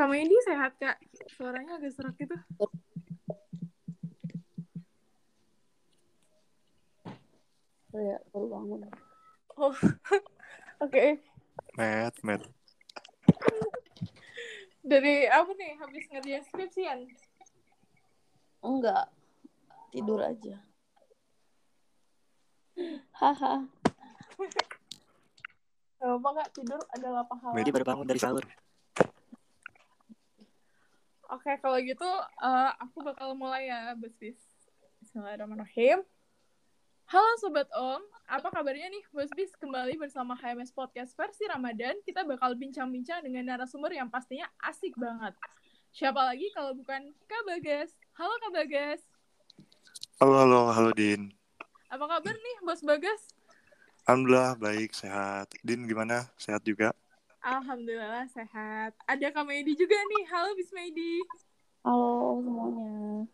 Kamu ini sehat kak? Suaranya agak serak gitu. Oh ya, baru bangun. Oh, oke. Met, met. Dari apa nih? Habis ngerjain skripsian? Enggak, tidur aja. Haha. Gak apa kak, tidur adalah pahala. Medi baru bangun dari sahur. Oke, kalau gitu eh, aku bakal mulai ya, Bos-Bis. Bismillahirrahmanirrahim. Halo Sobat Om, apa kabarnya nih Bos Bis kembali bersama HMS Podcast versi Ramadan. Kita bakal bincang-bincang dengan narasumber yang pastinya asik banget. Siapa lagi kalau bukan Kak Bagas. Halo Kak Bagas. Halo, halo, halo Din. Apa kabar nih Bos Bagas? Alhamdulillah baik, sehat. Din gimana? Sehat juga? Alhamdulillah sehat. Ada Kak Medi juga nih. Halo Bis Medi. Halo semuanya.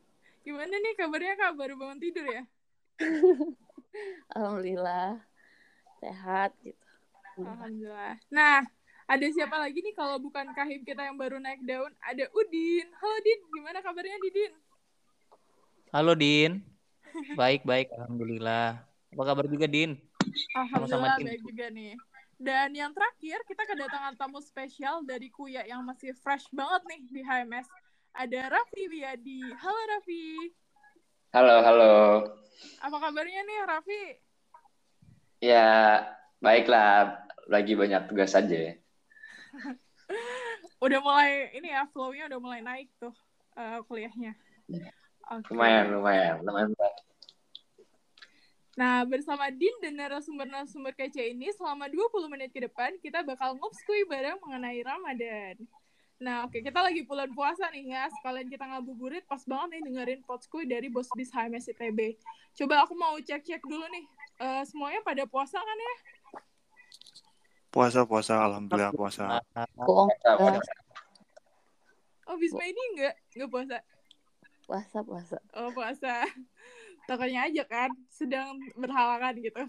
Gimana nih kabarnya Kak? Baru bangun tidur ya? Alhamdulillah sehat gitu. Alhamdulillah. Nah, ada siapa lagi nih kalau bukan Kahim kita yang baru naik daun? Ada Udin. Halo Din, gimana kabarnya Didin? Halo Din. Baik, baik. Alhamdulillah. Apa kabar juga Din? Alhamdulillah Din. baik juga nih. Dan yang terakhir, kita kedatangan tamu spesial dari Kuya yang masih fresh banget nih di HMS. Ada Raffi Wiyadi. Halo Raffi. Halo, halo. Apa kabarnya nih Raffi? Ya, baiklah. Lagi banyak tugas saja. Udah mulai, ini ya, flow-nya udah mulai naik tuh eh, kuliahnya. Oke. Lumayan, lumayan. Lumayan. Nah, bersama Din dan narasumber-narasumber kece ini, selama 20 menit ke depan, kita bakal ngobskui bareng mengenai Ramadan. Nah, oke, kita lagi bulan puasa nih ya. Sekalian kita ngabuburit, pas banget nih dengerin podskui dari Bos Bis HMS ITB. Coba aku mau cek-cek dulu nih. Eh, semuanya pada puasa kan ya? Puasa, puasa. Alhamdulillah puasa. Puasa, Oh, Bisma ini enggak? Enggak puasa? puasa puasa. Oh, puasa. Takutnya aja kan, sedang berhalangan gitu.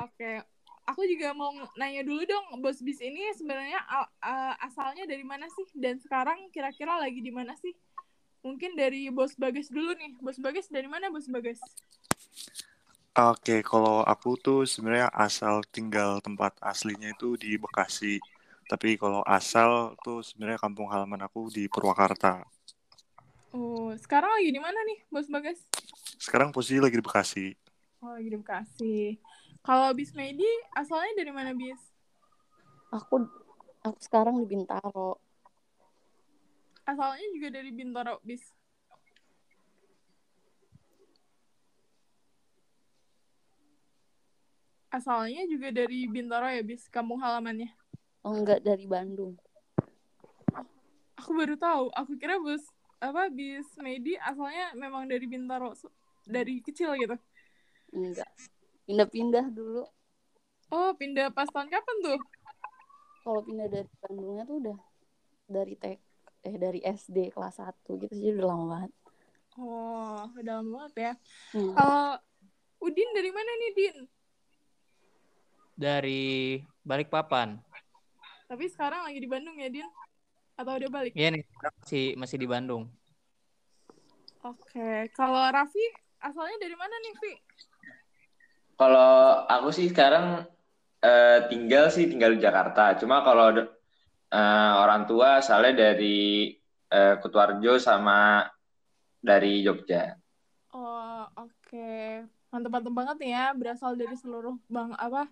Oke. Aku juga mau nanya dulu dong, Bos Bis ini sebenarnya a- asalnya dari mana sih? Dan sekarang kira-kira lagi di mana sih? Mungkin dari Bos Bagas dulu nih. Bos Bagas dari mana, Bos Bagas? Oke, kalau aku tuh sebenarnya asal tinggal tempat aslinya itu di Bekasi. Tapi kalau asal tuh sebenarnya kampung halaman aku di Purwakarta. Oh, sekarang lagi di mana nih, Bos Bagas? Sekarang posisi lagi di Bekasi. Oh, lagi di Bekasi. Kalau Bis Medi, asalnya dari mana, Bis? Aku aku sekarang di Bintaro. Asalnya juga dari Bintaro, Bis. Asalnya juga dari Bintaro ya, Bis, kampung halamannya. Oh enggak dari Bandung. Aku baru tahu. Aku kira Bos apa Bis Medi asalnya memang dari Bintaro dari kecil gitu. Enggak. Pindah-pindah dulu. Oh, pindah pas tahun kapan tuh? Kalau pindah dari Bandungnya tuh udah dari TK eh dari SD kelas 1 gitu jadi udah lama banget. Oh, udah lama banget ya. Hmm. Kalau Udin dari mana nih, Din? Dari Balikpapan. Tapi sekarang lagi di Bandung ya, Din? Atau udah balik? Iya nih, masih masih di Bandung. Oke, kalau Raffi asalnya dari mana nih, Vi? Kalau aku sih sekarang eh, tinggal sih tinggal di Jakarta. Cuma kalau eh, orang tua asalnya dari eh, Kutuarjo sama dari Jogja. Oh, oke. Mantep-mantep banget nih ya, berasal dari seluruh bang apa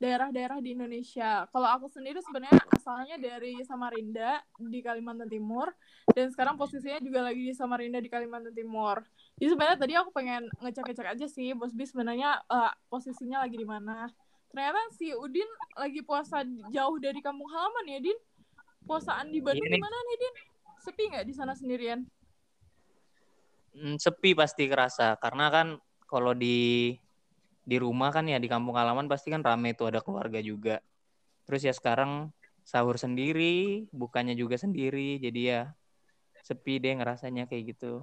daerah-daerah di Indonesia. Kalau aku sendiri sebenarnya asalnya dari Samarinda di Kalimantan Timur dan sekarang posisinya juga lagi di Samarinda di Kalimantan Timur. Jadi sebenarnya tadi aku pengen ngecek-ngecek aja sih, Bos Bis sebenarnya eh, posisinya lagi di mana. Ternyata si Udin lagi puasa jauh dari kampung halaman ya, Din? Puasaan di Bandung gimana nih, Din? Sepi nggak di sana sendirian? Hmm, sepi pasti kerasa karena kan kalau di di rumah kan ya di kampung halaman pasti kan rame tuh ada keluarga juga. Terus ya sekarang sahur sendiri, bukannya juga sendiri, jadi ya sepi deh ngerasanya kayak gitu.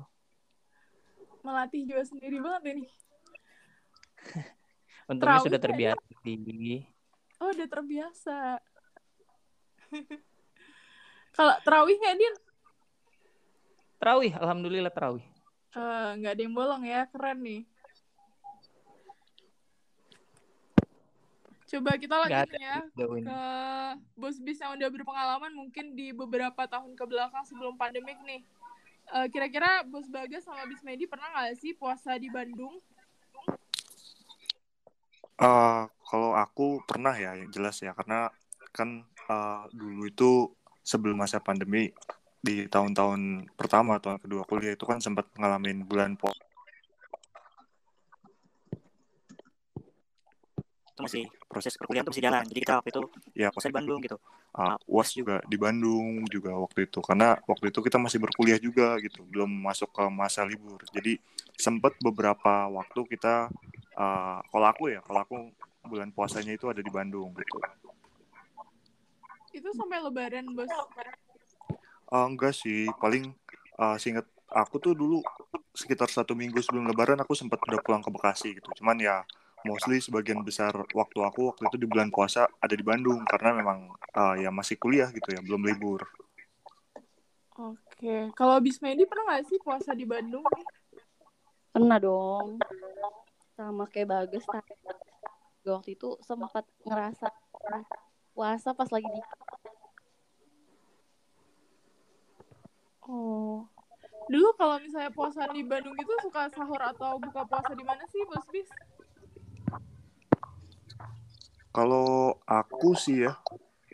Melatih juga sendiri banget ini. Untungnya Terawih sudah ya? terbiasa sih. Oh, udah terbiasa. Kalau terawih nggak, Din? Terawih, alhamdulillah terawih. Eh, nggak ada yang bolong ya, keren nih. Coba kita lanjut ya ke bos bis yang udah berpengalaman mungkin di beberapa tahun ke belakang sebelum pandemik nih. Eh, Kira-kira bos Bagas sama bis Medi pernah nggak sih puasa di Bandung? Eh, kalau aku pernah ya, yang jelas ya, karena kan eh, dulu itu sebelum masa pandemi di tahun-tahun pertama, tahun kedua kuliah itu kan sempat ngalamin bulan puasa. Itu masih proses perkuliahan tuh masih jalan jadi kita waktu itu Ya, puasa di Bandung gitu. Uh, UAS juga di Bandung juga waktu itu. Karena waktu itu kita masih berkuliah juga gitu. Belum masuk ke masa libur. Jadi sempat beberapa waktu kita uh, kalau aku ya kalau aku bulan puasanya itu ada di Bandung gitu. Itu sampai lebaran, bos. Uh, enggak sih. Paling uh, seingat aku tuh dulu sekitar satu minggu sebelum lebaran aku sempat udah pulang ke Bekasi gitu. Cuman ya mostly sebagian besar waktu aku waktu itu di bulan puasa ada di Bandung karena memang uh, ya masih kuliah gitu ya belum libur Oke, kalau bis Medi pernah nggak sih puasa di Bandung? Pernah dong. Sama kayak Bagus waktu itu sempat ngerasa puasa pas lagi di Oh. Dulu kalau misalnya puasa di Bandung itu suka sahur atau buka puasa di mana sih, Bos Bis? Kalau aku sih ya,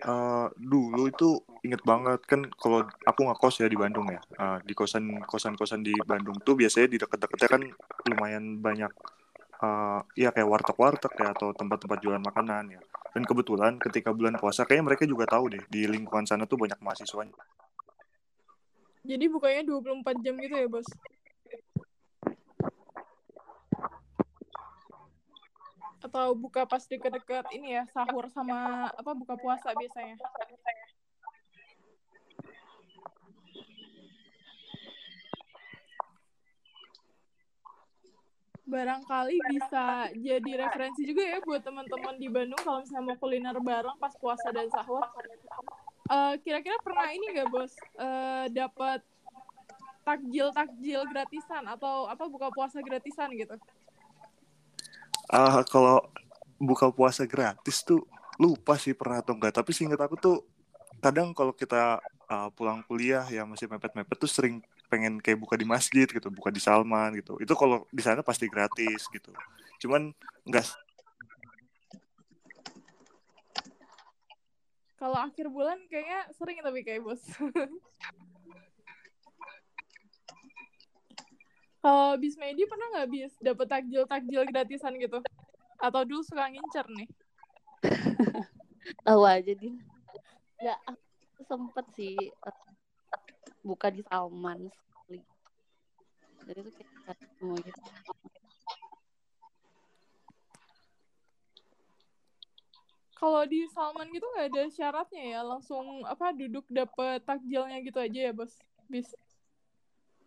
eh, dulu itu inget banget kan kalau aku ngekos ya di Bandung ya, Eh, di kosan kosan kosan di Bandung tuh biasanya di deket-deketnya kan lumayan banyak eh, ya kayak warteg-warteg ya atau tempat-tempat jualan makanan ya. Dan kebetulan ketika bulan puasa kayaknya mereka juga tahu deh di lingkungan sana tuh banyak mahasiswa. Jadi bukanya 24 jam gitu ya, Bos? Atau buka pas deket-deket ini ya, sahur sama apa buka puasa biasanya? Barangkali bisa jadi referensi juga ya buat teman-teman di Bandung kalau misalnya mau kuliner bareng pas puasa dan sahur. Eh, kira-kira pernah ini nggak bos Eh, dapat takjil takjil gratisan atau apa buka puasa gratisan gitu? Ah, kalau buka puasa gratis tuh lupa sih pernah atau enggak. Tapi seingat aku tuh kadang kalau kita ah, pulang kuliah ya masih mepet-mepet tuh sering pengen kayak buka di masjid gitu, buka di Salman gitu. Itu kalau di sana pasti gratis gitu. Cuman enggak Kalau akhir bulan kayaknya sering tapi kayak bos. Kalau bis Medi pernah nggak bis dapet takjil takjil gratisan gitu? Atau dulu suka ngincer nih? tahu aja din. Ya sempet sih buka di Salman sekali. Jadi itu kayak semua gitu. Kalau di Salman gitu nggak ada syaratnya ya, langsung apa duduk dapet takjilnya gitu aja ya bos? Bis.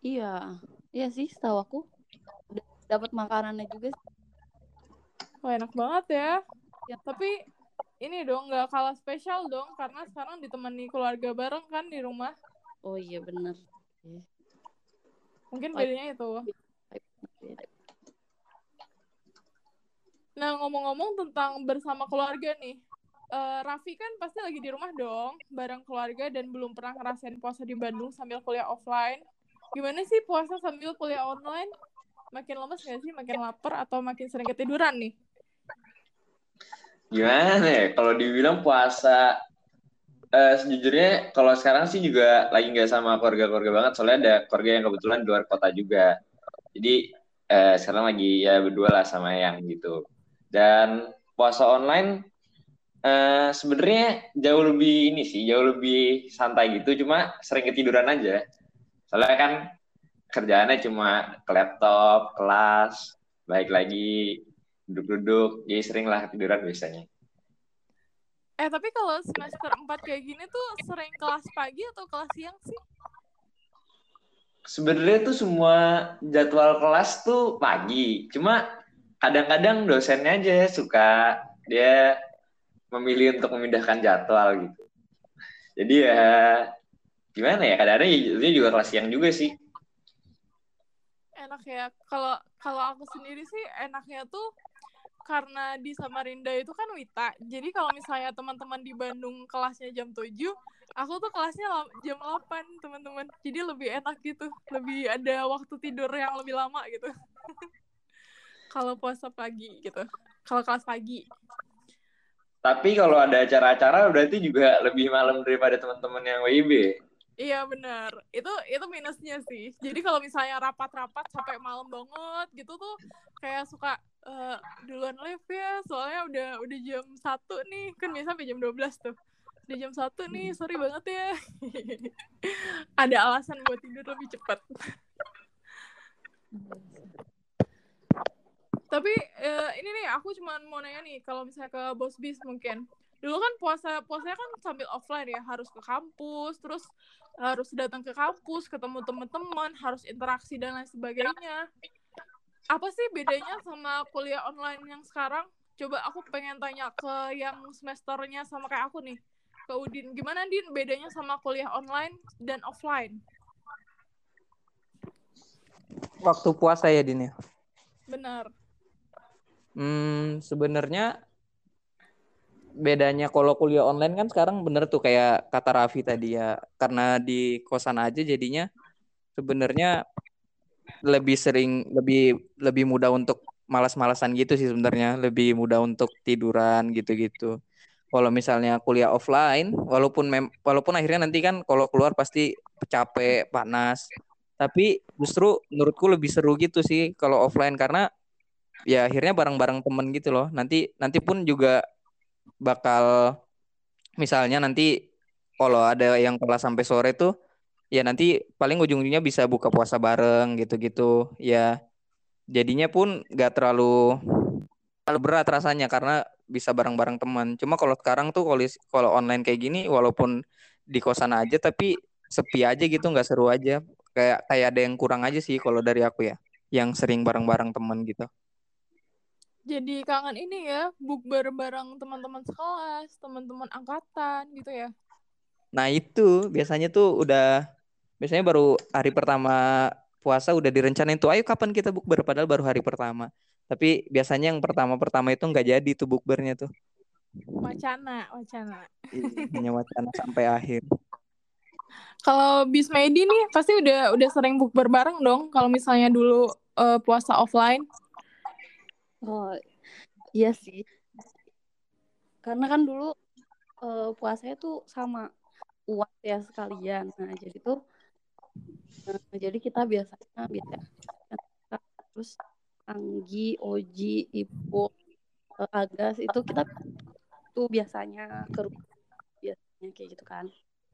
Iya, iya sih setahu aku dapat makanannya juga. Wah enak banget ya. Ya. Tapi ini dong nggak kalah spesial dong karena sekarang ditemani keluarga bareng kan di rumah. Oh iya bener. Mungkin Oh. bedanya itu. Nah ngomong-ngomong tentang bersama keluarga nih, eh, Raffi kan pasti lagi di rumah dong, bareng keluarga dan belum pernah ngerasain puasa di Bandung sambil kuliah offline. Gimana sih puasa sambil kuliah online? Makin lemes nggak sih? Makin lapar atau makin sering ketiduran nih? Gimana ya? Kalau dibilang puasa, eh, sejujurnya kalau sekarang sih juga lagi nggak sama keluarga-keluarga banget. Soalnya ada keluarga yang kebetulan di luar kota juga. Jadi eh, sekarang lagi ya berdua lah sama yang gitu. Dan puasa online eh, sebenarnya jauh lebih ini sih, jauh lebih santai gitu. Cuma sering ketiduran aja. Soalnya kan kerjaannya cuma ke laptop, kelas, baik lagi duduk-duduk, jadi sering lah ketiduran biasanya. Eh tapi kalau semester 4 kayak gini tuh sering kelas pagi atau kelas siang sih? Sebenarnya tuh semua jadwal kelas tuh pagi, cuma kadang-kadang dosennya aja suka dia memilih untuk memindahkan jadwal gitu. Jadi ya gimana ya kadang-kadang itu juga kelas siang juga sih. Enak ya kalau kalau aku sendiri sih enaknya tuh karena di Samarinda itu kan Wita. Jadi kalau misalnya teman-teman di Bandung kelasnya jam 7 aku tuh kelasnya jam 8 teman-teman. Jadi lebih enak gitu lebih ada waktu tidur yang lebih lama gitu. Kalau puasa pagi gitu kalau kelas pagi. Tapi kalau ada acara-acara berarti juga lebih malam daripada teman-teman yang WIB Iya benar. Itu itu minusnya sih. Jadi kalau misalnya rapat-rapat sampai malam banget gitu tuh kayak suka eh, duluan live ya. Soalnya udah udah jam satu nih. Kan biasa sampai jam 12 tuh. Udah jam satu nih, sorry banget ya. Ada alasan buat tidur lebih cepat. Tapi eh, ini nih aku cuma mau nanya nih kalau misalnya ke Bos Bis mungkin. Dulu kan puasa puasanya kan sambil offline ya, harus ke kampus, terus harus datang ke kampus, ketemu teman-teman, harus interaksi dan lain sebagainya. Apa sih bedanya sama kuliah online yang sekarang? Coba aku pengen tanya ke yang semesternya sama kayak aku nih. Ke Udin, gimana Din bedanya sama kuliah online dan offline? Waktu puasa ya Din ya. Benar. Hmm, sebenarnya bedanya kalau kuliah online kan sekarang bener tuh kayak kata Raffi tadi ya karena di kosan aja jadinya sebenarnya lebih sering lebih lebih mudah untuk malas-malasan gitu sih sebenarnya lebih mudah untuk tiduran gitu-gitu. Kalau misalnya kuliah offline walaupun mem walaupun akhirnya nanti kan kalau keluar pasti capek panas tapi justru menurutku lebih seru gitu sih kalau offline karena ya akhirnya bareng-bareng temen gitu loh. Nanti nanti pun juga bakal misalnya nanti kalau ada yang kelas sampai sore tuh ya nanti paling ujung-ujungnya bisa buka puasa bareng gitu-gitu. Ya jadinya pun gak terlalu terlalu berat rasanya karena bisa bareng-bareng teman. Cuma kalau sekarang tuh kalau kalau online kayak gini walaupun di kosan aja tapi sepi aja gitu nggak seru aja. Kayak kayak ada yang kurang aja sih kalau dari aku ya yang sering bareng-bareng teman gitu Jadi kangen ini ya, bukber bareng teman-teman sekelas, teman-teman angkatan gitu ya. Nah itu biasanya tuh udah biasanya baru hari pertama puasa udah direncanain tuh ayo kapan kita bukber padahal baru hari pertama. Tapi biasanya yang pertama-pertama itu nggak jadi tuh bukbernya tuh. Wacana, wacana. Hanya wacana sampai akhir. Kalau Bismedi nih pasti udah udah sering bukber bareng dong kalau misalnya dulu eh, puasa offline. Oh, iya sih. Karena kan dulu eh, puasanya tuh sama uas ya sekalian. Nah, jadi tuh eh, jadi kita biasanya biasa terus Anggi, Oji, Ibu, eh, Agas itu kita tuh biasanya ke biasanya kayak gitu kan.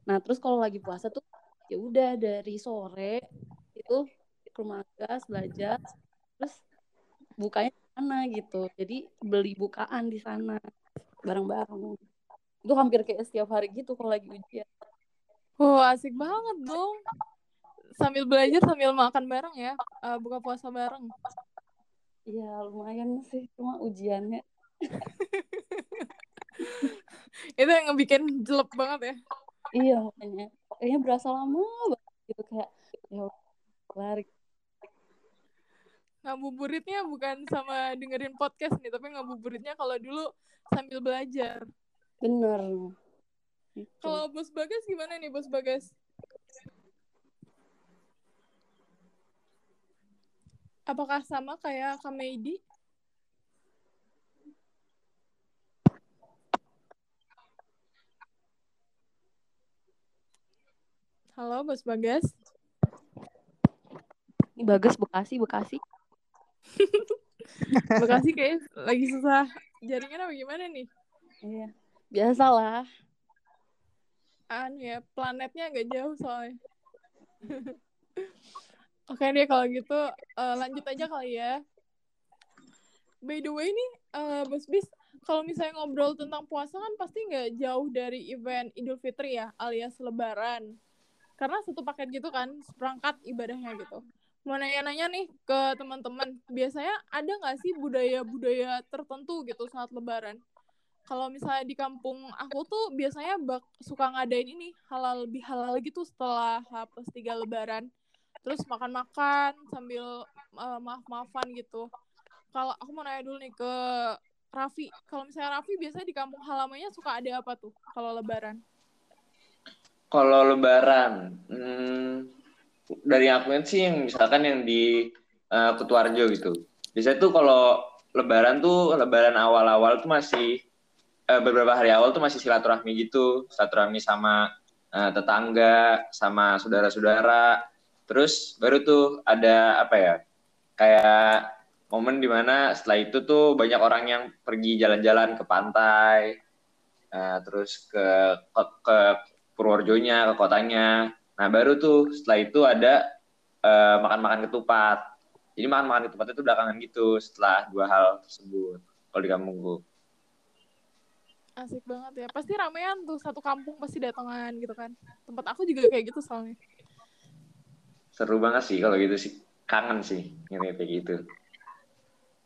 Nah, terus kalau lagi puasa tuh ya udah dari sore itu ke rumah Agas belajar terus bukanya sana gitu. Jadi beli bukaan di sana bareng-bareng. Itu hampir kayak setiap hari gitu kalau lagi ujian. Wah, asik banget dong. Sambil belajar sambil makan bareng ya, eh, buka puasa bareng. Iya, lumayan sih cuma ujiannya. Itu yang ngebikin jelek banget ya. Iya, makanya kayaknya berasa lama banget gitu kayak ya lari. Ngabuburitnya bukan sama dengerin podcast nih, tapi ngabuburitnya kalau dulu sambil belajar. Bener. Gitu. Kalau Bos Bagas gimana nih, Bos Bagas? Apakah sama kayak Kamedi? Halo, Bos Bagas. Ini Bagas Bekasi, Bekasi. Bekasi kayak lagi susah jaringan apa gimana nih? Iya. Biasalah. Anu ya, planetnya agak jauh soalnya. Oke deh kalau gitu eh, lanjut aja kali ya. By the way nih, eh, Bos Bis, kalau misalnya ngobrol tentang puasa kan pasti nggak jauh dari event Idul Fitri ya, alias Lebaran. Karena satu paket gitu kan, seperangkat ibadahnya gitu. Mau nanya-nanya nih ke teman-teman, biasanya ada nggak sih budaya-budaya tertentu gitu saat Lebaran? kalau misalnya di kampung aku tuh biasanya bak suka ngadain ini halal lebih halal gitu setelah H plus tiga lebaran. Terus makan-makan sambil uh, maaf-maafan gitu. Kalau aku mau nanya dulu nih ke Raffi. Kalau misalnya Raffi biasanya di kampung halamannya suka ada apa tuh kalau lebaran? Kalau lebaran, hmm, dari aku sih yang misalkan yang di eh, Kutuarjo gitu. Biasanya tuh kalau lebaran tuh lebaran awal-awal tuh masih eh, beberapa hari awal tuh masih silaturahmi gitu, silaturahmi sama eh, tetangga, sama saudara-saudara. Terus baru tuh ada apa ya? Kayak momen di mana setelah itu tuh banyak orang yang pergi jalan-jalan ke pantai, eh, terus ke ke, ke Purworejonya, ke kotanya. Nah baru tuh setelah itu ada eh, makan-makan ketupat. Jadi makan-makan ketupat itu belakangan gitu setelah dua hal tersebut. Kalau di kampungku. asik banget ya pasti ramean tuh satu kampung pasti datangan gitu kan tempat aku juga kayak gitu soalnya Seru banget sih kalau gitu sih. Kangen sih ngeliat kayak gitu.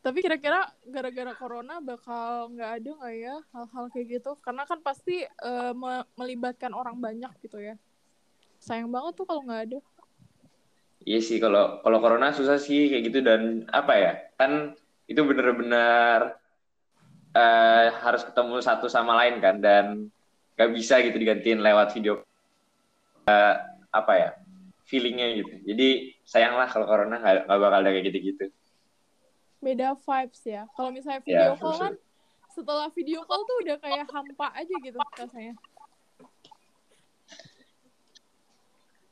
Tapi kira-kira gara-gara corona bakal nggak ada nggak ya hal-hal kayak gitu? Karena kan pasti me- melibatkan orang banyak gitu ya. Sayang banget tuh kalau nggak ada. Iya sih kalau kalau corona susah sih kayak gitu dan apa ya kan itu bener-bener eh, harus ketemu satu sama lain kan dan gak bisa gitu digantiin lewat video Eh, apa ya feelingnya gitu. Jadi sayanglah kalau corona nggak nggak bakal ada kayak gitu-gitu. Beda vibes ya. Kalau misalnya Ya, video call betul. kan setelah video call tuh udah kayak hampa aja gitu rasanya.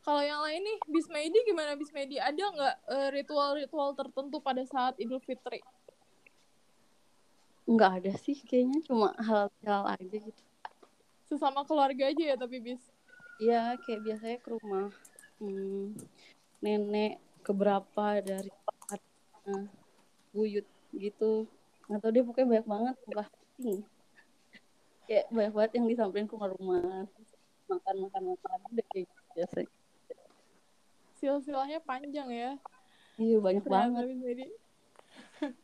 Kalau yang lain nih, Bismedi gimana Bismedi? Ada nggak eh, ritual-ritual tertentu pada saat Idul Fitri? nggak ada sih kayaknya cuma hal-hal aja gitu Sesama keluarga aja ya tapi Bis. Iya kayak biasanya ke rumah hmm, nenek keberapa dari uh, buyut gitu nggak tahu dia pokoknya banyak banget Hmm. kayak banyak banget yang disamperin ke rumah makan makan makan udah kayak gitu biasanya Silsilahnya panjang ya. iya banyak banget Ternyata Bismedi.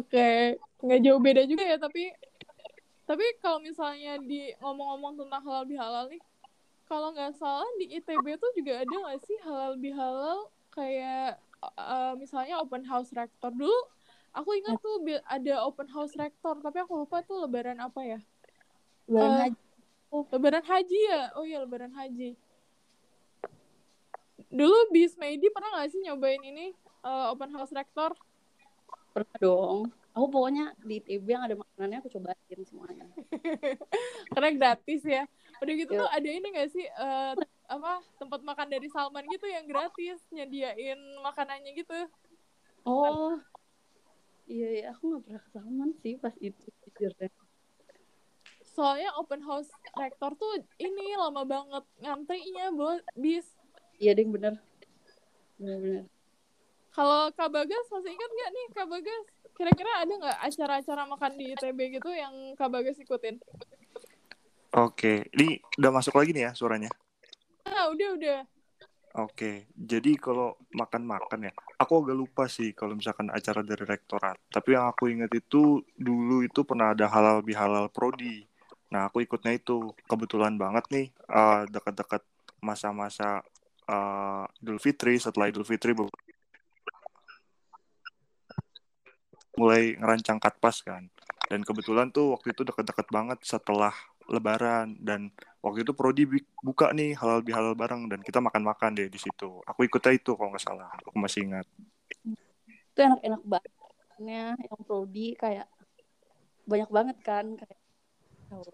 Oke, nggak jauh beda juga ya tapi tapi kalau misalnya di ngomong-ngomong tentang halal bihalal nih, kalau nggak salah di ITB tuh juga ada nggak sih halal bihalal kayak eh, misalnya open house rektor dulu. Aku ingat tuh ada open house rektor, tapi aku lupa tuh lebaran apa ya? Lebaran Eh, haji Lebaran haji ya? Oh iya lebaran haji. Dulu Bis Meidi pernah nggak sih nyobain ini eh, open house rektor? pernah dong aku pokoknya di ITB yang ada makanannya aku cobain semuanya Karena gratis ya. Udah gitu Iya. tuh ada ini gak sih eh, apa tempat makan dari Salman gitu yang gratis nyediain makanannya gitu. oh iya iya aku nggak pernah ke Salman sih pas itu Soalnya open house rektor tuh ini lama banget ngantrinya buat bis. Iya deh bener bener bener Kalau Kak Bagas masih ingat nggak nih Kak Bagas? Kira-kira ada nggak acara-acara makan di ITB gitu yang Kak Bagas ikutin? Oke, ini udah masuk lagi nih ya suaranya. Ah udah udah. Oke, jadi kalau makan-makan ya, aku agak lupa sih kalau misalkan acara dari rektorat. Tapi yang aku ingat itu dulu itu pernah ada halal bihalal prodi. Nah, aku ikutnya itu kebetulan banget nih eh, dekat-dekat masa-masa eh, Idul Fitri. Setelah Idul Fitri mulai ngerancang katpas kan. Dan kebetulan tuh waktu itu dekat-dekat banget setelah Lebaran dan waktu itu prodi buka nih halal bihalal bareng dan kita makan-makan deh di situ. Aku ikutnya itu kalau nggak salah. Aku masih ingat. itu enak-enak banget yang prodi kayak banyak banget kan kayak oh,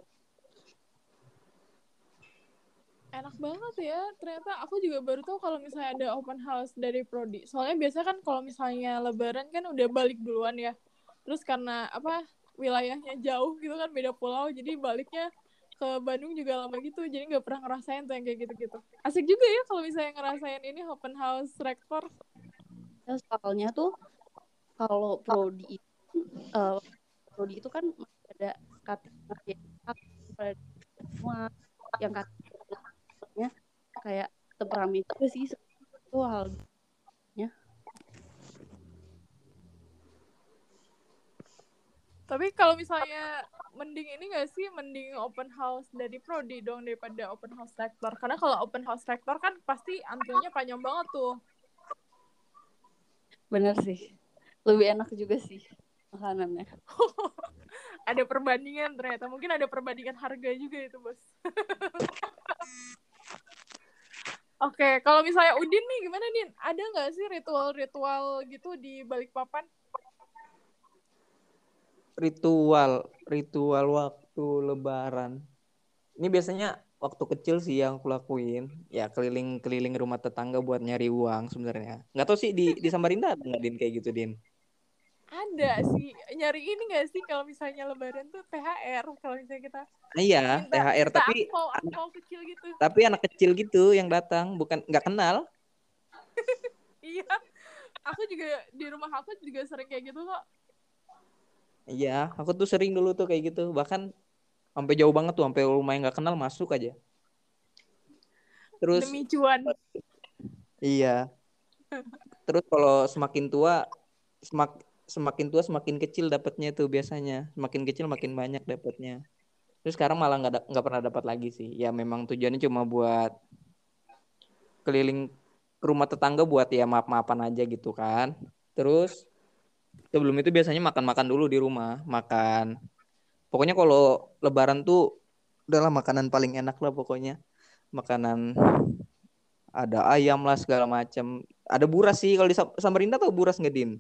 Enak banget ya. Ternyata aku juga baru tahu kalau misalnya ada open house dari prodi. Soalnya biasanya kan kalau misalnya lebaran kan udah balik duluan ya. Terus karena apa wilayahnya jauh gitu kan beda pulau jadi baliknya ke Bandung juga lama gitu jadi nggak pernah ngerasain tuh yang kayak gitu-gitu asik juga ya kalau misalnya ngerasain ini open house rektor ya soalnya tuh kalau prodi eh, prodi itu kan ada pada semua yang kategorinya kayak temperament juga sih itu hal Tapi kalau misalnya mending ini gak sih mending open house dari prodi dong daripada open house rektor. Karena kalau open house rektor kan pasti antrinya panjang banget tuh. Bener sih. Lebih enak juga sih makanannya. ada perbandingan ternyata. Mungkin ada perbandingan harga juga itu, Bos. Oke, kalau misalnya Udin nih gimana Din? Ada nggak sih ritual-ritual gitu di balik papan? Ritual, ritual waktu lebaran. Ini biasanya waktu kecil sih yang aku lakuin. Ya keliling-keliling rumah tetangga buat nyari uang sebenarnya. Nggak tahu sih di di Samarinda ada nggak Din kayak gitu Din? Ada sih. Nyari ini nggak sih kalau misalnya lebaran tuh THR kalau misalnya kita Iya, minta, THR minta tapi angpau kecil gitu. tapi anak kecil gitu yang datang, bukan nggak kenal. Iya. Aku juga di rumah aku juga sering kayak gitu kok. Iya, aku tuh sering dulu tuh kayak gitu. Bahkan sampai jauh banget tuh, sampai rumah yang nggak kenal masuk aja. Terus Demi cuan. iya. Terus kalau semakin tua, semak semakin tua semakin kecil dapatnya tuh biasanya. Semakin kecil makin banyak dapatnya. Terus sekarang malah nggak nggak pernah dapat lagi sih. Ya memang tujuannya cuma buat keliling ke rumah tetangga buat ya maaf-maafan aja gitu kan. Terus sebelum itu biasanya makan-makan dulu di rumah, makan. Pokoknya kalau lebaran tuh adalah makanan paling enak lah pokoknya. Makanan ada ayam lah segala macam. Ada buras sih kalau di Sam- Samarinda tau buras nggak Din?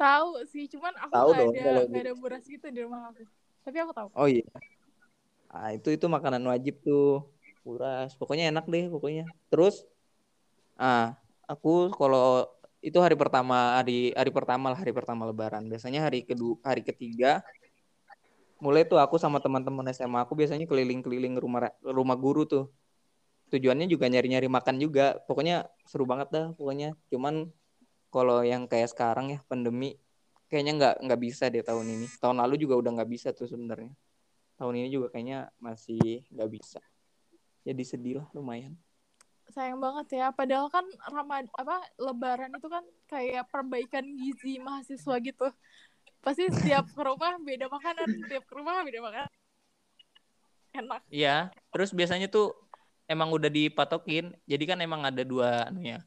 Tahu sih, cuman aku Tahu dong, ada nggak ada buras gitu di rumah aku. Tapi aku tahu. Oh iya. Ah, itu itu makanan wajib tuh. Buras. Pokoknya enak deh pokoknya. Terus ah, aku kalau itu hari pertama hari hari pertama lah hari pertama lebaran. Biasanya hari kedua hari ketiga mulai tuh aku sama teman-teman SMA aku biasanya keliling-keliling rumah rumah guru tuh. Tujuannya juga nyari-nyari makan juga. Pokoknya seru banget dah pokoknya. Cuman kalau yang kayak sekarang ya pandemi kayaknya nggak nggak bisa deh tahun ini. Tahun lalu juga udah nggak bisa tuh sebenarnya tahun ini juga kayaknya masih nggak bisa jadi sedih lah lumayan Sayang banget ya. Padahal kan Ramad apa Lebaran itu kan kayak perbaikan gizi mahasiswa gitu. Pasti setiap ke rumah beda makanan, setiap ke rumah beda makanan. Enak. iya terus biasanya tuh emang udah dipatokin jadi kan emang ada dua anu ya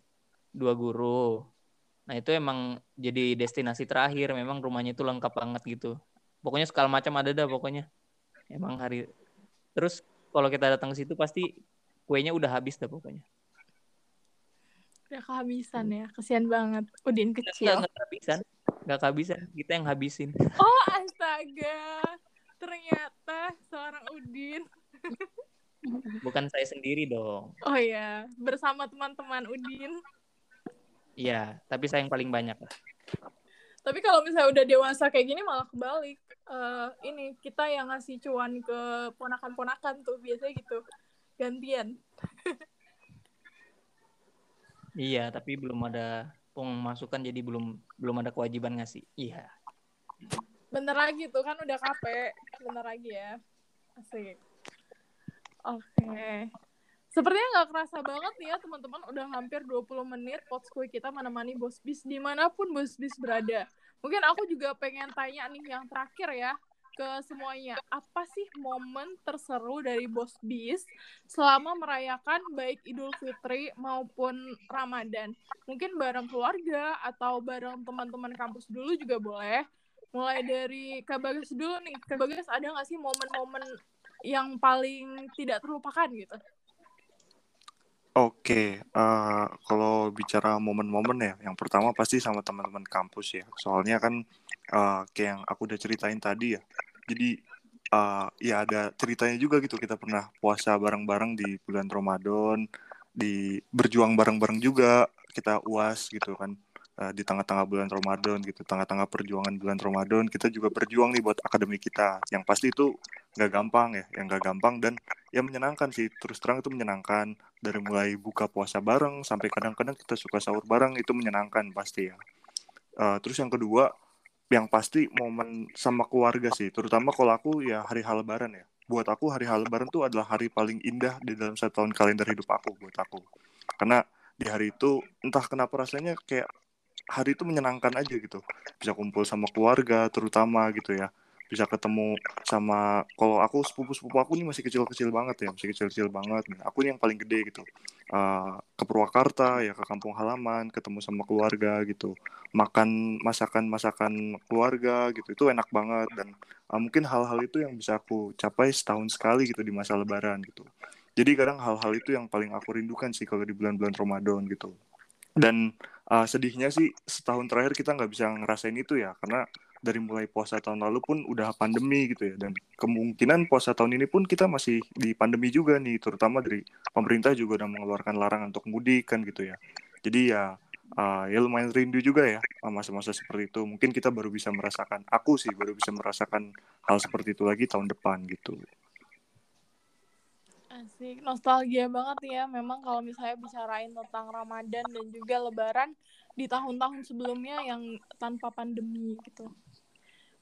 dua guru nah itu emang jadi destinasi terakhir memang rumahnya itu lengkap banget gitu pokoknya segala macam ada dah pokoknya emang hari terus kalau kita datang ke situ pasti kuenya udah habis dah pokoknya Udah kehabisan ya. Kesian banget. Udin kecil. nggak kehabisan nggak kehabisan kita yang habisin Oh, astaga. Ternyata seorang Udin. bukan saya sendiri dong Oh ya, bersama teman-teman Udin. Iya tapi saya yang paling banyak lah Tapi kalau misalnya udah dewasa kayak gini malah kebalik. Eh, ini kita yang ngasih cuan ke ponakan-ponakan tuh biasanya gitu. Gantian. Iya, tapi belum ada pemasukan jadi belum belum ada kewajiban ngasih. Iya. Bentar lagi tuh kan udah KP. Bentar lagi ya. Asik. Oke. Sepertinya nggak kerasa banget nih ya teman-teman. Udah hampir 20 menit Potskuy kita menemani Bos Bis di mana pun Bos Bis berada. Mungkin aku juga pengen tanya nih yang terakhir ya ke semuanya. Apa sih momen terseru dari Bos Bis selama merayakan baik Idul Fitri maupun Ramadan? Mungkin bareng keluarga atau bareng teman-teman kampus dulu juga boleh. Mulai dari Kak Bagas dulu nih. Kak Bagas ada nggak sih momen-momen yang paling tidak terlupakan gitu? Oke, eh, kalau bicara momen-momen ya, yang pertama pasti sama teman-teman kampus ya. Soalnya kan eh, kayak yang aku udah ceritain tadi ya. Jadi eh, ya ada ceritanya juga gitu. Kita pernah puasa bareng-bareng di bulan Ramadan, di berjuang bareng-bareng juga. Kita uas gitu kan eh, di tengah-tengah bulan Ramadan gitu, tengah-tengah perjuangan bulan Ramadan kita juga berjuang nih buat akademi kita. Yang pasti itu nggak gampang ya, yang nggak gampang dan ya menyenangkan sih. Terus terang itu menyenangkan dari mulai buka puasa bareng sampai kadang-kadang kita suka sahur bareng itu menyenangkan pasti ya. Eh, terus yang kedua, yang pasti momen sama keluarga sih, terutama kalau aku ya hari hal lebaran ya. Buat aku hari hal lebaran itu adalah hari paling indah di dalam satu tahun kalender hidup aku buat aku. Karena di hari itu entah kenapa rasanya kayak hari itu menyenangkan aja gitu. Bisa kumpul sama keluarga terutama gitu ya. Bisa ketemu sama kalau aku sepupu sepupu aku nih masih kecil kecil banget ya masih kecil kecil banget. Nah, aku nih yang paling gede gitu. Uh, ke Purwakarta ya ke kampung halaman ketemu sama keluarga gitu. Makan masakan masakan keluarga gitu itu enak banget. Dan uh, mungkin hal-hal itu yang bisa aku capai setahun sekali gitu di masa Lebaran gitu. Jadi kadang hal-hal itu yang paling aku rindukan sih kalau di bulan-bulan Ramadan gitu. Dan uh, sedihnya sih setahun terakhir kita nggak bisa ngerasain itu ya karena dari mulai puasa tahun lalu pun udah pandemi gitu ya dan kemungkinan puasa tahun ini pun kita masih di pandemi juga nih terutama dari pemerintah juga udah mengeluarkan larangan untuk mudik kan gitu ya jadi ya uh, ya lumayan rindu juga ya masa-masa seperti itu mungkin kita baru bisa merasakan aku sih baru bisa merasakan hal seperti itu lagi tahun depan gitu Asik, nostalgia banget ya. Memang kalau misalnya bicarain tentang Ramadan dan juga Lebaran di tahun-tahun sebelumnya yang tanpa pandemi gitu.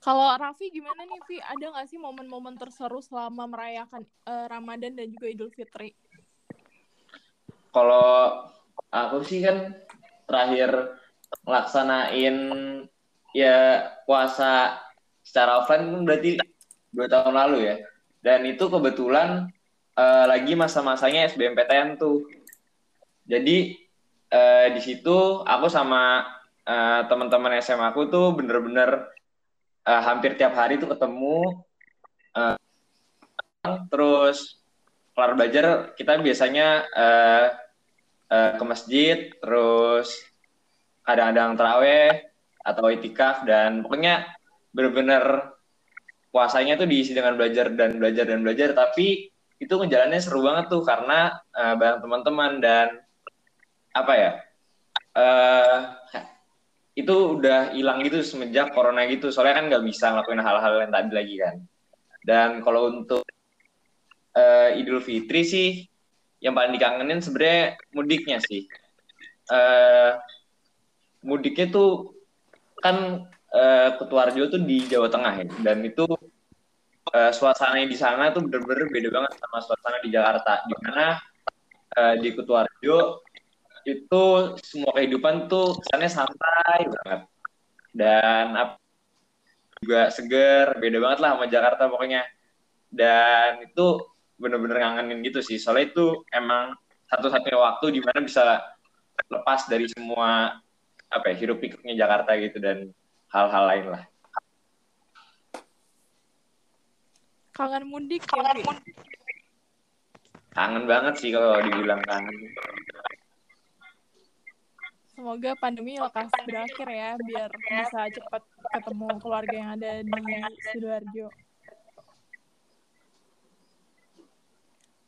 Kalau Raffi gimana nih, Vi? Ada nggak sih momen-momen terseru selama merayakan uh, Ramadan dan juga Idul Fitri? Kalau aku sih kan terakhir laksanain ya puasa secara offline kan berarti dua tahun lalu ya. Dan itu kebetulan uh, lagi masa-masanya SBMPTN tuh. Jadi uh, di situ aku sama uh, teman-teman SMA aku tuh bener-bener uh, hampir tiap hari tuh ketemu. Uh, terus kelar belajar kita biasanya uh, uh, ke masjid, terus kadang-kadang teraweh atau itikaf dan pokoknya bener-bener puasanya tuh diisi dengan belajar dan belajar dan belajar tapi itu ngejalannya seru banget tuh karena uh, bareng teman-teman dan apa ya uh, itu udah hilang gitu semenjak corona gitu. Soalnya kan nggak bisa ngelakuin hal-hal yang tadi lagi kan. Dan kalau untuk uh, Idul Fitri sih yang paling dikangenin sebenarnya mudiknya sih. Uh, mudiknya tuh kan uh, Ketuarjo tuh di Jawa Tengah ya. Dan itu uh, suasananya di sana tuh bener-bener beda banget sama suasana di Jakarta. Di mana uh, di Kutuarjo itu semua kehidupan tuh kesannya santai banget dan apa juga seger, beda banget lah sama Jakarta pokoknya. Dan itu bener-bener ngangenin gitu sih. Soalnya itu emang satu-satunya waktu di mana bisa lepas dari semua apa ya, hirup pikuknya Jakarta gitu dan hal-hal lain lah. Kangen mudik ya, Vi? Kangen banget sih kalau dibilang kangen. Semoga pandemi lekas berakhir ya, biar bisa cepat ketemu keluarga yang ada di Sidoarjo.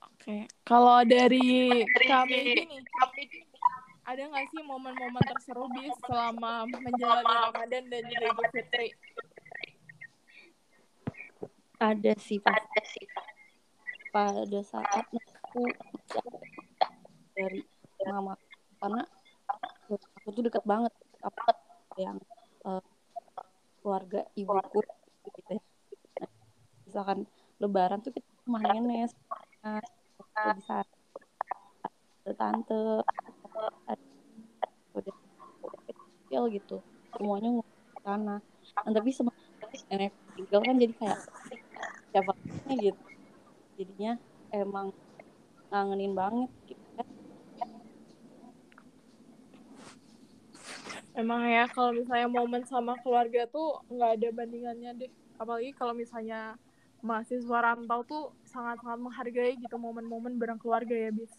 Oke, kalau dari kami ini, ada nggak sih momen-momen terseru bis selama menjalani Ramadan dan juga Idul Fitri? ada sih pada sih pada saat aku dari mama karena aku tuh deket banget apa yang uh, keluarga ibuku gitu ya. misalkan lebaran tuh kita nenek bisa ada tante kecil gitu semuanya ngumpul sana. Nah, tapi sebenarnya nenek tinggal kan jadi kayak siapanya gitu. Jadinya emang ngangenin banget gitu Emang ya kalau misalnya momen sama keluarga tuh nggak ada bandingannya deh. Apalagi kalau misalnya mahasiswa rantau tuh sangat-sangat menghargai gitu momen-momen bareng keluarga ya, Bis.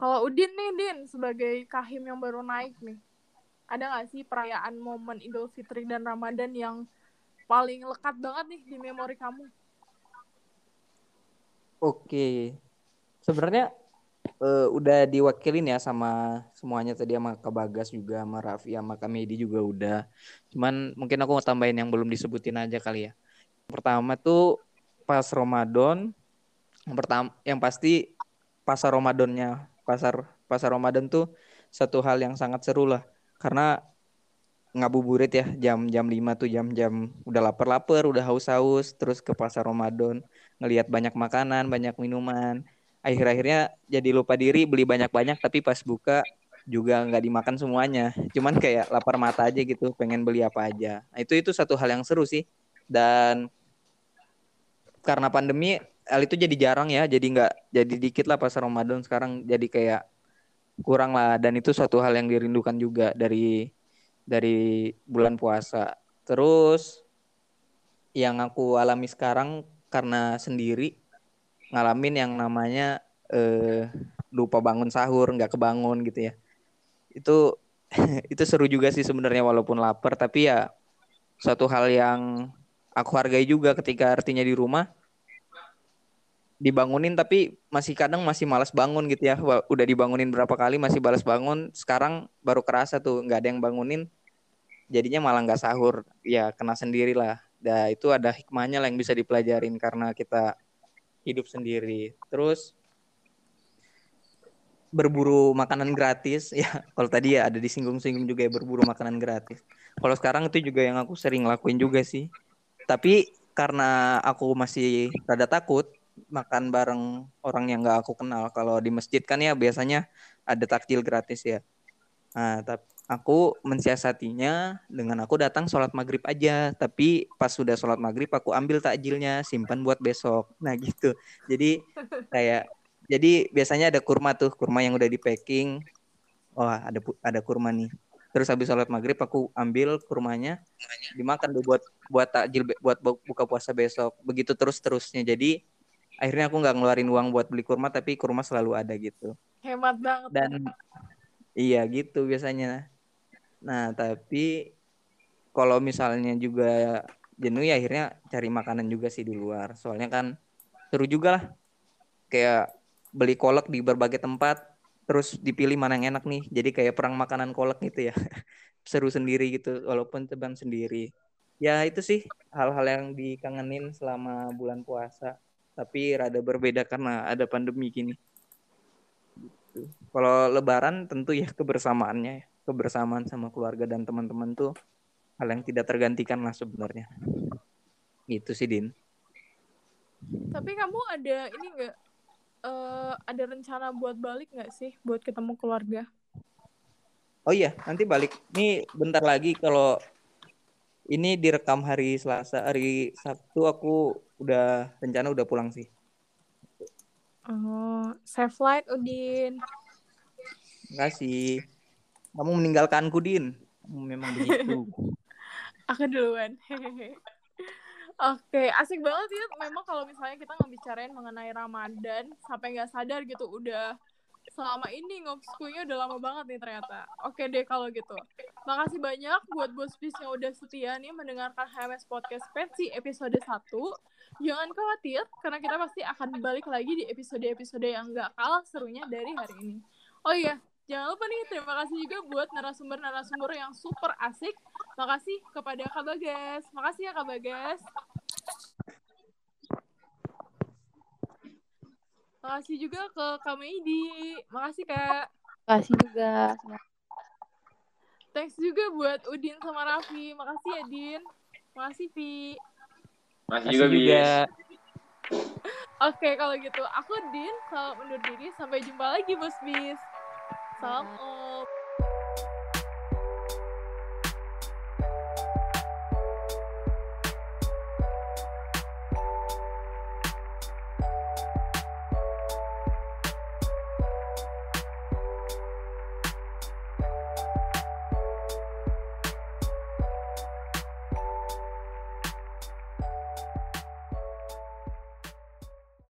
Kalau Udin nih, Din, sebagai kahim yang baru naik nih, ada nggak sih perayaan momen Idul Fitri dan Ramadan yang paling lekat banget nih di memori kamu? Oke, sebenarnya uh, udah diwakilin ya sama semuanya tadi sama Kak Bagas juga sama Raffi sama Kak Medi juga udah. Cuman mungkin aku mau tambahin yang belum disebutin aja kali ya. Pertama tuh pas Ramadan, yang pertama yang pasti pasar Ramadannya, pasar pasar Ramadan tuh satu hal yang sangat seru lah karena ngabuburit ya jam-jam 5 tuh jam-jam udah lapar-lapar, udah haus-haus, terus ke pasar Ramadan, ngelihat banyak makanan, banyak minuman. Akhir-akhirnya jadi lupa diri beli banyak-banyak tapi pas buka juga nggak dimakan semuanya. Cuman kayak lapar mata aja gitu, pengen beli apa aja. Nah, itu itu satu hal yang seru sih. Dan karena pandemi hal itu jadi jarang ya, jadi nggak jadi dikit lah pas Ramadan sekarang jadi kayak kurang lah dan itu suatu hal yang dirindukan juga dari dari bulan puasa. Terus yang aku alami sekarang karena sendiri ngalamin yang namanya eh, lupa bangun sahur, nggak kebangun gitu ya. Itu itu seru juga sih sebenarnya walaupun lapar tapi ya suatu hal yang aku hargai juga ketika artinya di rumah dibangunin tapi masih kadang masih malas bangun gitu ya. Udah dibangunin berapa kali masih balas bangun. Sekarang baru kerasa tuh nggak ada yang bangunin. Jadinya malah nggak sahur. Ya kena sendiri lah. Nah, itu ada hikmahnya lah yang bisa dipelajarin karena kita hidup sendiri. Terus berburu makanan gratis. Ya kalau tadi ya ada disinggung-singgung juga ya berburu makanan gratis. Kalau sekarang itu juga yang aku sering lakuin juga sih. Tapi karena aku masih rada takut makan bareng orang yang nggak aku kenal. Kalau di masjid kan ya biasanya ada takjil gratis ya. Nah tapi aku mensiasatinya dengan aku datang sholat maghrib aja tapi pas sudah sholat maghrib aku ambil takjilnya simpan buat besok nah gitu jadi kayak jadi biasanya ada kurma tuh, kurma yang udah di packing. Wah, ada pu- ada kurma nih. Terus habis sholat maghrib aku ambil kurmanya, dimakan deh buat buat takjil buat bu- buka puasa besok. Begitu terus terusnya. Jadi akhirnya aku nggak ngeluarin uang buat beli kurma, tapi kurma selalu ada gitu. Hemat banget. Dan iya gitu biasanya. Nah tapi kalau misalnya juga jenuh ya akhirnya cari makanan juga sih di luar. Soalnya kan seru juga lah. Kayak beli kolak di berbagai tempat terus dipilih mana yang enak nih jadi kayak perang makanan kolak gitu ya seru sendiri gitu walaupun teban sendiri ya itu sih hal-hal yang dikangenin selama bulan puasa tapi rada berbeda karena ada pandemi gini Gitu. kalau lebaran tentu ya kebersamaannya ya. Kebersamaan sama keluarga dan teman-teman tuh hal yang tidak tergantikan lah sebenarnya gitu sih Din Tapi kamu ada ini nggak? eh, ada rencana buat balik nggak sih buat ketemu keluarga? Oh iya, nanti balik. Nih bentar lagi kalau ini direkam hari Selasa, hari Sabtu aku udah rencana udah pulang sih. Oh, safe flight Udin. Enggak sih. Kamu meninggalkanku, Din. Kamu memang begitu. Aku duluan. Oke, asik banget ya. Memang kalau misalnya kita ngebicarain mengenai Ramadan, sampai nggak sadar gitu, udah selama ini ngobskunya udah lama banget nih ternyata. Oke deh kalau gitu. Makasih banyak buat bos bis yang udah setia nih mendengarkan HMS Podcast versi episode 1. Jangan khawatir, karena kita pasti akan balik lagi di episode-episode yang nggak kalah serunya dari hari ini. Oh iya, jangan lupa nih, terima kasih juga buat narasumber-narasumber yang super asik. Makasih kepada Kak Bagas. Makasih ya Kak Bagas. Makasih juga ke Kak Meidi. Makasih Kak. Kasih juga. Thanks juga buat Udin sama Raffi. Makasih ya Din. Makasih Vi. Masih Kasih juga, juga. Oke kalau gitu aku Din. Selamat undur diri. Sampai jumpa lagi Bos Bis. Salam Om.